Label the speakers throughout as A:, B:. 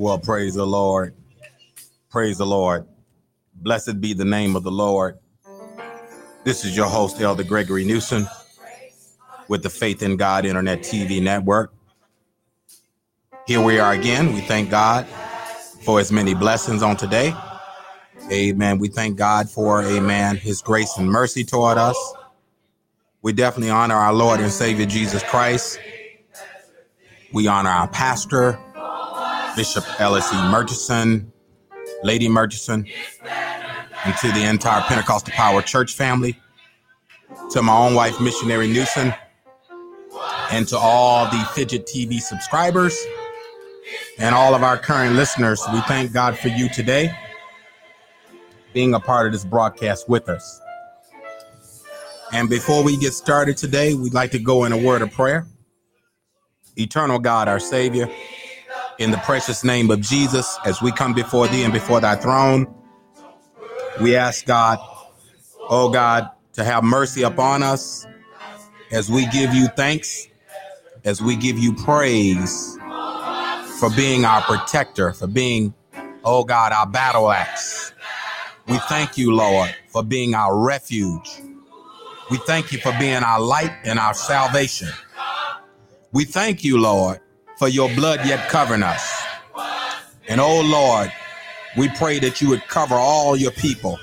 A: Well, praise the Lord. Praise the Lord. Blessed be the name of the Lord. This is your host, Elder Gregory Newsom, with the Faith in God Internet TV Network. Here we are again. We thank God for his many blessings on today. Amen. We thank God for, amen, his grace and mercy toward us. We definitely honor our Lord and Savior Jesus Christ. We honor our pastor, Bishop Ellis E. Murchison, Lady Murchison, and to the entire Pentecostal Power Church family, to my own wife, Missionary Newsom, and to all the Fidget TV subscribers and all of our current listeners. We thank God for you today being a part of this broadcast with us. And before we get started today, we'd like to go in a word of prayer. Eternal God, our Savior, in the precious name of Jesus, as we come before thee and before thy throne, we ask God, oh God, to have mercy upon us as we give you thanks, as we give you praise for being our protector, for being, oh God, our battle axe. We thank you, Lord, for being our refuge. We thank you for being our light and our salvation. We thank you, Lord, for your blood yet covering us. And oh Lord, we pray that you would cover all your people,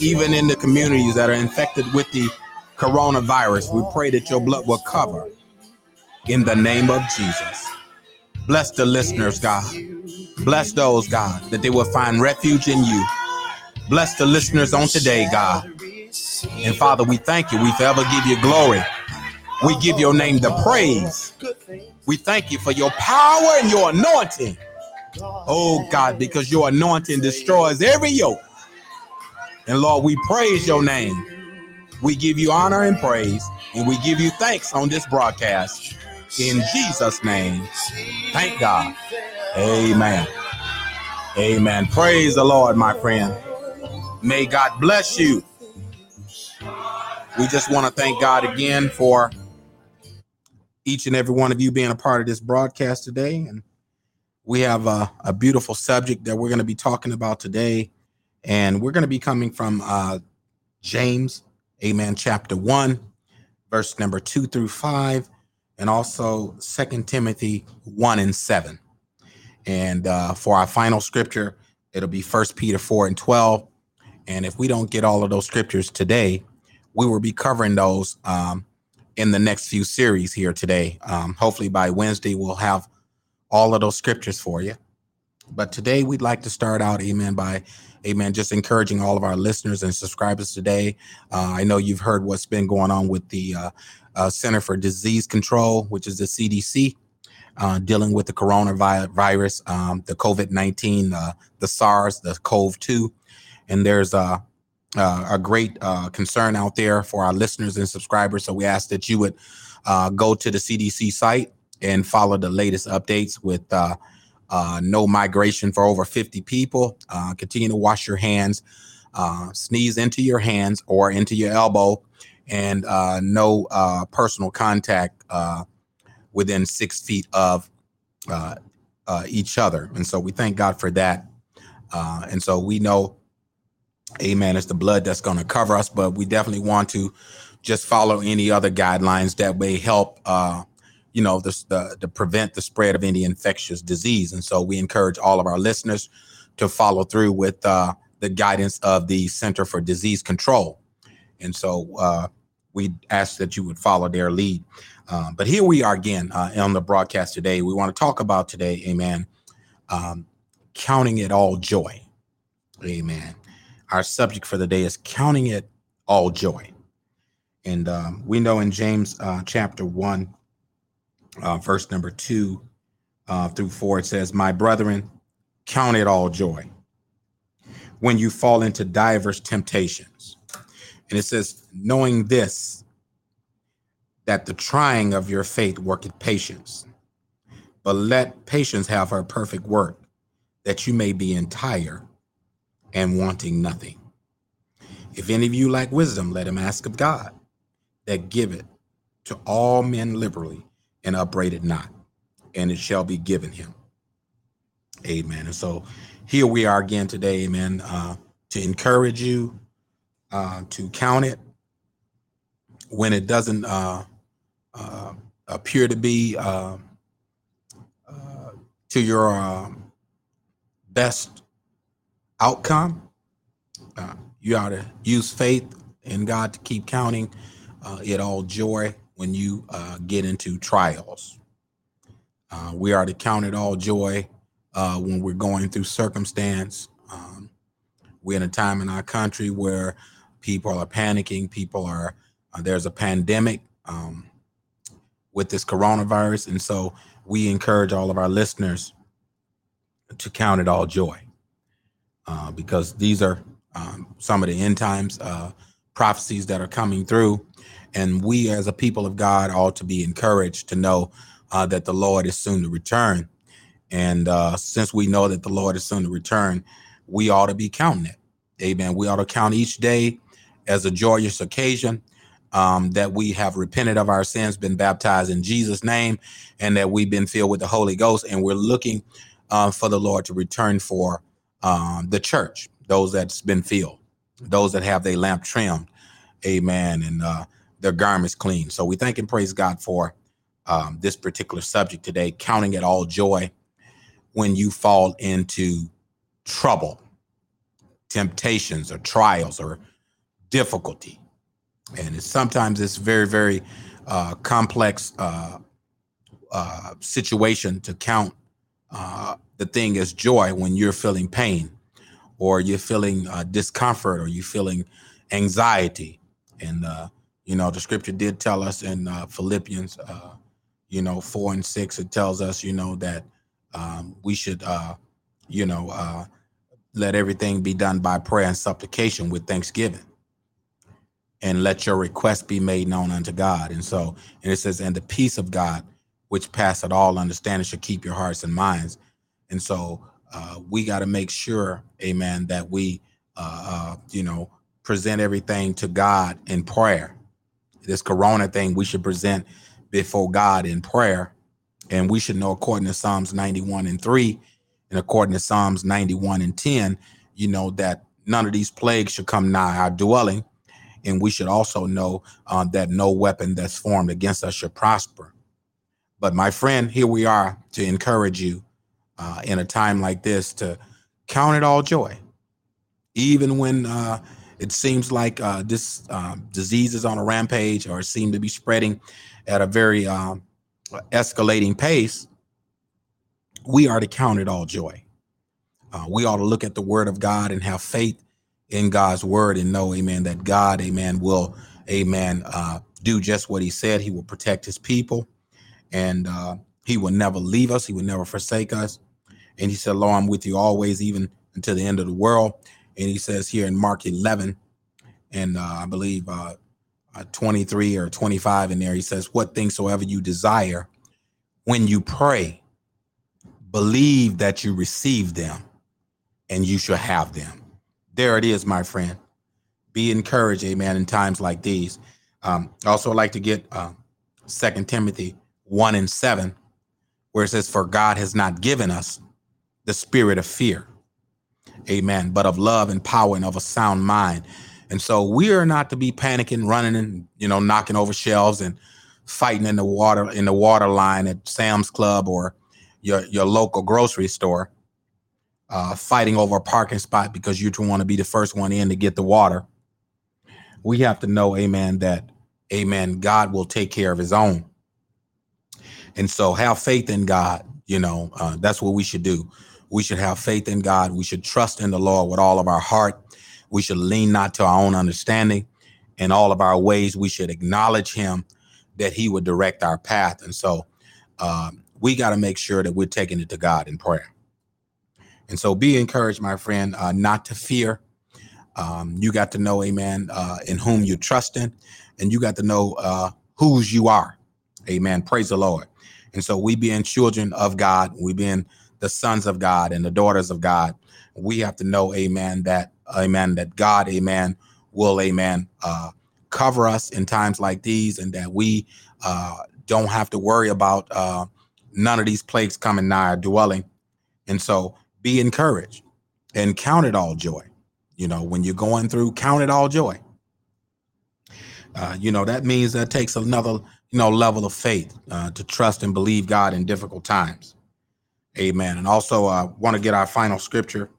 A: even in the communities that are infected with the coronavirus. We pray that your blood will cover in the name of Jesus. Bless the listeners, God. Bless those, God, that they will find refuge in you. Bless the listeners on today, God. And Father, we thank you. We forever give you glory. We give your name the praise. We thank you for your power and your anointing. Oh God, because your anointing destroys every yoke. And Lord, we praise your name. We give you honor and praise, and we give you thanks on this broadcast. In Jesus' name, thank God. Amen. Amen. Praise the Lord, my friend. May God bless you. We just want to thank God again for each and every one of you being a part of this broadcast today. And we have a, a beautiful subject that we're going to be talking about today. And we're going to be coming from uh, James, Amen, chapter 1, verse number 2 through 5, and also Second Timothy 1 and 7. And uh, for our final scripture, it'll be First Peter 4 and 12. And if we don't get all of those scriptures today, we will be covering those um, in the next few series here today. Um, hopefully by Wednesday, we'll have all of those scriptures for you. But today we'd like to start out, amen, by amen, just encouraging all of our listeners and subscribers today. Uh, I know you've heard what's been going on with the uh, uh, Center for Disease Control, which is the CDC, uh, dealing with the coronavirus, um, the COVID 19, uh, the SARS, the CoV 2. And there's a, a great uh, concern out there for our listeners and subscribers. So we ask that you would go to the CDC site and follow the latest updates with uh, uh, no migration for over 50 people. Uh, continue to wash your hands, uh, sneeze into your hands or into your elbow, and uh, no uh, personal contact within six feet of each other. And so we thank God for that. and so we know, amen, it's the blood that's going to cover us, but we definitely want to just follow any other guidelines that may help uh, you know, the, the, to prevent the spread of any infectious disease. And so we encourage all of our listeners to follow through with uh, the guidance of the Center for Disease Control. And so uh, we ask that you would follow their lead. Um, but here we are again uh, on the broadcast today. We want to talk about today, amen, um, counting it all joy. Amen. Our subject for the day is counting it all joy. And um, we know in James uh, chapter 1, uh, verse number two uh, through four, it says, My brethren, count it all joy when you fall into diverse temptations. And it says, knowing this, that the trying of your faith worketh patience. But let patience have her perfect work, that you may be entire and wanting nothing. If any of you lack wisdom, let him ask of God, that giveth to all men liberally and upbraid it not, and it shall be given him. Amen. And so here we are again today, amen, uh, to encourage you uh, to count it when it doesn't uh, uh, appear to be uh, uh, to your um, best outcome. Uh, you ought to use faith in God to keep counting uh, it all joy when you uh, get into trials. Uh, we are to count it all joy uh, when we're going through circumstance. Um, we're in a time in our country where people are panicking, people are, uh, there's a pandemic. Um, with this coronavirus. And so we encourage all of our listeners to count it all joy uh, because these are um, some of the end times uh, prophecies that are coming through. And we, as a people of God, ought to be encouraged to know uh, that the Lord is soon to return. And uh, since we know that the Lord is soon to return, we ought to be counting it. Amen. We ought to count each day as a joyous occasion um, that we have repented of our sins, been baptized in Jesus' name, and that we've been filled with the Holy Ghost. And we're looking uh, for the Lord to return for um, the church, those that's been filled, those that have their lamp trimmed, amen, and uh, their garments clean. So we thank and praise God for um, this particular subject today, counting it all joy when you fall into trouble, temptations, or trials, or difficulty and it's, sometimes it's very very uh, complex uh, uh, situation to count uh, the thing is joy when you're feeling pain or you're feeling uh, discomfort or you're feeling anxiety and uh, you know the scripture did tell us in philippians you know four and six it tells us you know that um, we should you know let everything be done by prayer and supplication with thanksgiving and let your request be made known unto God. And so, and it says, and the peace of God, which passeth all understanding, should keep your hearts and minds. And so, uh, we got to make sure, amen, that we, uh, uh, you know, present everything to God in prayer. This corona thing we should present before God in prayer. And we should know, according to Psalms 91 and 3, and according to Psalms 91 and 10, you know, that none of these plagues should come nigh our dwelling and we should also know uh, that no weapon that's formed against us should prosper. But my friend, here we are to encourage you uh, in a time like this to count it all joy, even when uh, it seems like uh, this um, disease is on a rampage or seem to be spreading at a very um, escalating pace. We are to count it all joy. Uh, we ought to look at the Word of God and have faith in God's word and know, amen, that God, amen, will, amen, uh, do just what he said. He will protect his people and uh, he will never leave us. He will never forsake us. And he said, Lord, I'm with you always, even until the end of the world. And he says here in Mark 11, and uh, I believe uh, uh, 23 or 25 in there, he says, What things soever you desire, when you pray, believe that you receive them and you shall have them there it is, my friend. Be encouraged, amen, in times like these. Um, I also like to get uh, Second Timothy 1 and 7, where it says, For God has not given us the spirit of fear, amen, but of love and power and of a sound mind. And so we are not to be panicking, running and, you know, knocking over shelves and fighting in the water in the water line at Sam's Club or your your local grocery store uh, fighting over a parking spot because you want to be the first one in to get the water. We have to know, amen, that, amen, God will take care of his own. And so have faith in God. You know, uh, that's what we should do. We should have faith in God. We should trust in the Lord with all of our heart. We should lean not to our own understanding. In all of our ways, we should acknowledge him that he would direct our path. And so um, we got to make sure that we're taking it to God in prayer. And so be encouraged, my friend, uh, not to fear. Um, you got to know, amen, uh, in whom you trust in, and you got to know uh, whose you are. Amen. Praise the Lord. And so we being children of God, we being the sons of God and the daughters of God, we have to know, amen, that, amen, that God, amen, will, amen, uh, cover us in times like these and that we uh, don't have to worry about uh, none of these plagues coming nigh our dwelling And so be encouraged and count it all joy. You know, when you're going through, count it all joy. Uh, you know, that means that takes another, you know, level of faith uh, to trust and believe God in difficult times. Amen. And also, I uh, want to get our final scripture,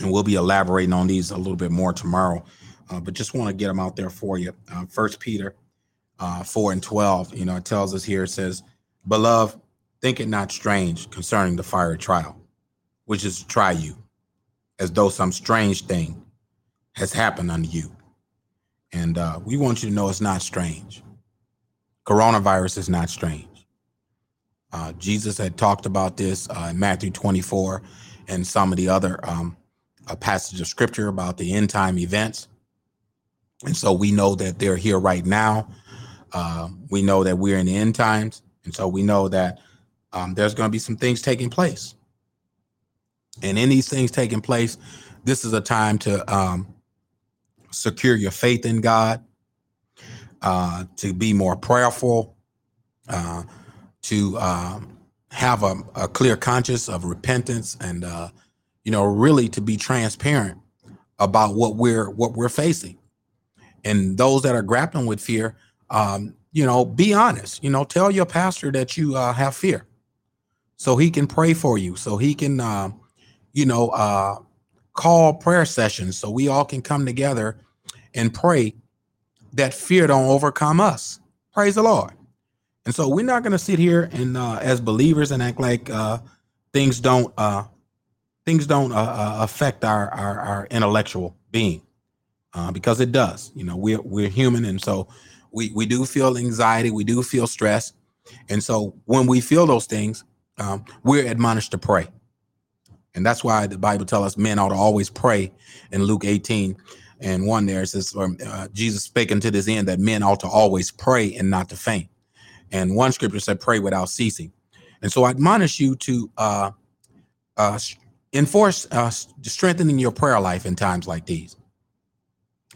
A: and we'll be elaborating on these a little bit more tomorrow. Uh, but just want to get them out there for you. Uh, First Peter uh, four and twelve. You know, it tells us here. It says, "Beloved, think it not strange concerning the fire trial, which is to try you, as though some strange thing has happened unto you." And uh, we want you to know it's not strange. Coronavirus is not strange. Uh, Jesus had talked about this uh, in Matthew 24 and some of the other um, uh, passages of scripture about the end time events. And so we know that they're here right now. Uh, we know that we're in the end times. And so we know that um, there's going to be some things taking place. And in these things taking place, this is a time to um, secure your faith in God, uh, to be more prayerful, uh, to um, have a, a, clear conscience of repentance, and uh, you know, really to be transparent about what we're what we're facing. And those that are grappling with fear, um, you know, be honest. You know, tell your pastor that you uh, have fear, so he can pray for you, so he can, uh, you know, uh, call prayer sessions so we all can come together and pray that fear don't overcome us. Praise the Lord. And so we're not going to sit here and uh, as believers and act like uh, things don't uh, things don't uh, uh, affect our, our, our intellectual being uh, because it does. You know, we're we're human, and so we we do feel anxiety, we do feel stress, and so when we feel those things, um, we're admonished to pray. And that's why the Bible tells us men ought to always pray in Luke 18 and 1 there it says, um, Jesus spake unto this end that men ought to always pray and not to faint. And one scripture said, pray without ceasing. And so I admonish you to uh, uh, enforce uh, strengthening your prayer life in times like these.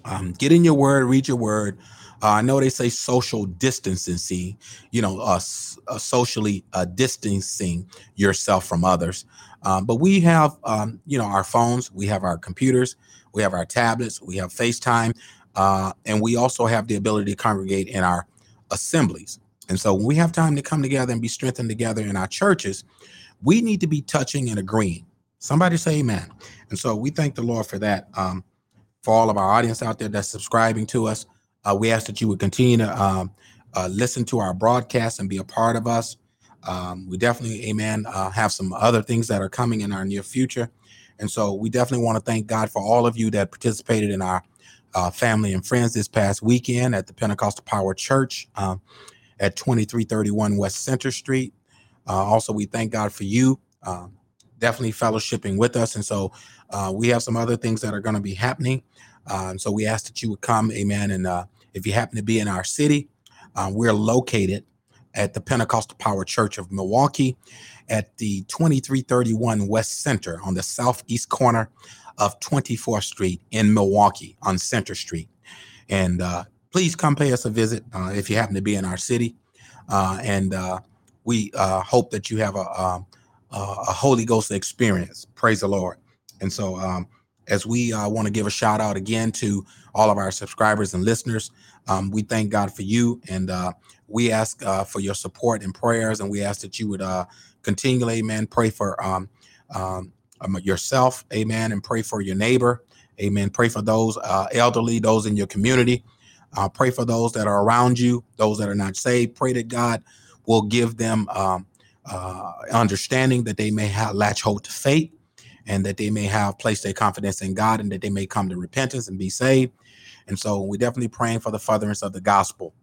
A: Um, get in your word, read your word. Uh, I know they say social distancing, you know, uh, uh, socially uh, distancing yourself from others. Um, but we have, um, you know, our phones, we have our computers, we have our tablets, we have FaceTime, uh, and we also have the ability to congregate in our assemblies. And so when we have time to come together and be strengthened together in our churches, we need to be touching and agreeing. Somebody say amen. And so we thank the Lord for that. Um, for all of our audience out there that's subscribing to us, uh, we ask that you would continue to um, uh, listen to our broadcast and be a part of us. Um, we definitely, amen, uh, have some other things that are coming in our near future. And so we definitely want to thank God for all of you that participated in our uh, family and friends this past weekend at the Pentecostal Power Church um, at 2331 West Center Street. Uh, also, we thank God for you um, definitely fellowshipping with us. And so uh, we have some other things that are going to be happening. Uh, and so we ask that you would come, amen. And uh, if you happen to be in our city, uh, we're located at the Pentecostal Power Church of Milwaukee at the 2331 West Center on the southeast corner of 24th Street in Milwaukee on Center Street. And uh, please come pay us a visit uh, if you happen to be in our city. Uh, and uh, we uh, hope that you have a, um, a, a, Holy Ghost experience. Praise the Lord. And so, um, as we uh, want to give a shout out again to all of our subscribers and listeners, um, we thank God for you. And we ask for your support and prayers. And we ask that you would continually, amen, pray for um, um, um, yourself, amen, and pray for your neighbor, amen. Pray for those uh, elderly, those in your community. Uh, pray for those that are around you, those that are not saved. Pray that God will give them um, uh, understanding that they may have latch hold to faith and that they may have placed their confidence in God and that they may come to repentance and be saved. And so we're definitely praying for the furtherance of the gospel.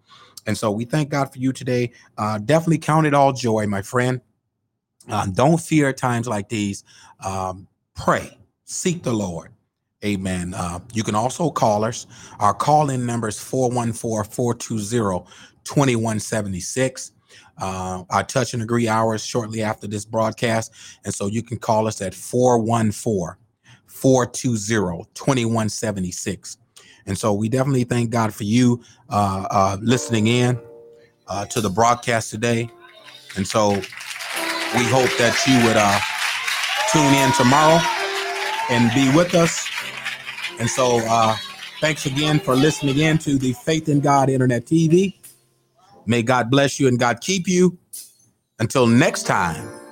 A: And so we thank God for you today. Uh, definitely count it all joy, my friend. Uh, don't fear times like these. Um, pray, seek the Lord. Amen. Uh, you can also call us. Our call in number is 414 420 2176. Uh, our touch and agree hours shortly after this broadcast. And so you can call us at 414 420 2176. And so we definitely thank God for you uh, uh, listening in uh, to the broadcast today. And so we hope that you would uh, tune in tomorrow and be with us. And so, uh, thanks again for listening in to the Faith in God Internet TV. May God bless you and God keep you. Until next time.